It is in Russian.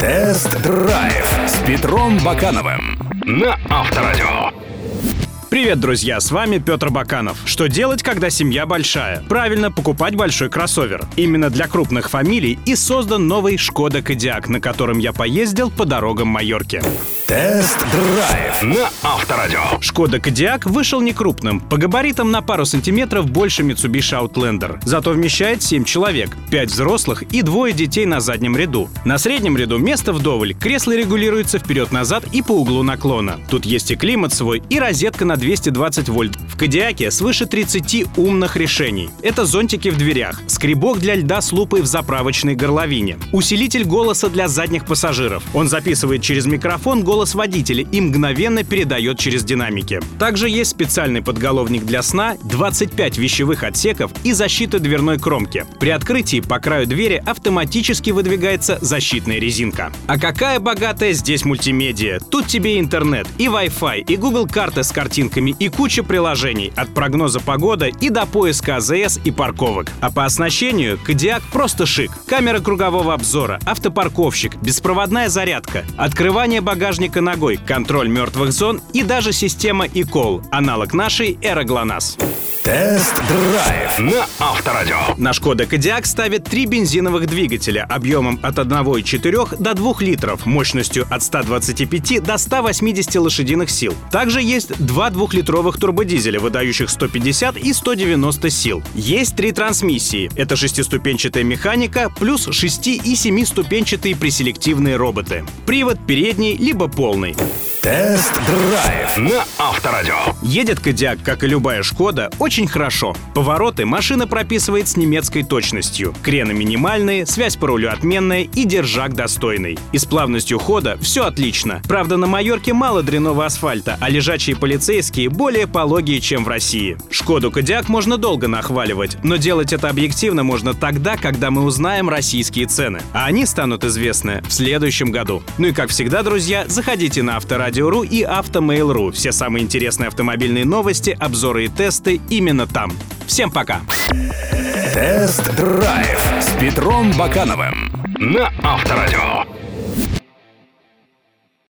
Тест-драйв с Петром Бакановым на Авторадио. Привет, друзья, с вами Петр Баканов. Что делать, когда семья большая? Правильно, покупать большой кроссовер. Именно для крупных фамилий и создан новый Шкода Кодиак, на котором я поездил по дорогам Майорки. Тест-драйв на Авторадио. Шкода Кодиак вышел не крупным, по габаритам на пару сантиметров больше Mitsubishi Outlander. Зато вмещает 7 человек, 5 взрослых и двое детей на заднем ряду. На среднем ряду место вдоволь, кресло регулируется вперед-назад и по углу наклона. Тут есть и климат свой, и розетка на 220 вольт. В Кодиаке свыше 30 умных решений. Это зонтики в дверях, скребок для льда с лупой в заправочной горловине, усилитель голоса для задних пассажиров. Он записывает через микрофон голос водителя и мгновенно передает через динамики. Также есть специальный подголовник для сна, 25 вещевых отсеков и защита дверной кромки. При открытии по краю двери автоматически выдвигается защитная резинка. А какая богатая здесь мультимедиа! Тут тебе интернет, и Wi-Fi, и Google карты с картинками, и куча приложений от прогноза погоды и до поиска АЗС и парковок. А по оснащению Кодиак просто шик. Камера кругового обзора, автопарковщик, беспроводная зарядка, открывание багажника ногой, контроль мертвых зон и даже система ИКОЛ, аналог нашей Эроглонас. Тест-драйв на Авторадио. На Шкода Кодиак ставит три бензиновых двигателя объемом от 1,4 до 2 литров, мощностью от 125 до 180 лошадиных сил. Также есть два двухлитровых турбодизеля, выдающих 150 и 190 сил. Есть три трансмиссии. Это шестиступенчатая механика плюс 6 и 7-ступенчатые преселективные роботы. Привод передний либо полный. Тест-драйв на Авторадио. Едет Кодиак, как и любая Шкода, очень хорошо. Повороты машина прописывает с немецкой точностью. Крены минимальные, связь по рулю отменная и держак достойный. И с плавностью хода все отлично. Правда, на Майорке мало дряного асфальта, а лежачие полицейские более пологие, чем в России. Шкоду Кодиак можно долго нахваливать, но делать это объективно можно тогда, когда мы узнаем российские цены. А они станут известны в следующем году. Ну и как всегда, друзья, заходите на Авторадио Радио.ру и Автомейл.ру. Все самые интересные автомобильные новости, обзоры и тесты именно там. Всем пока! Тест-драйв с Петром Бакановым на Авторадио.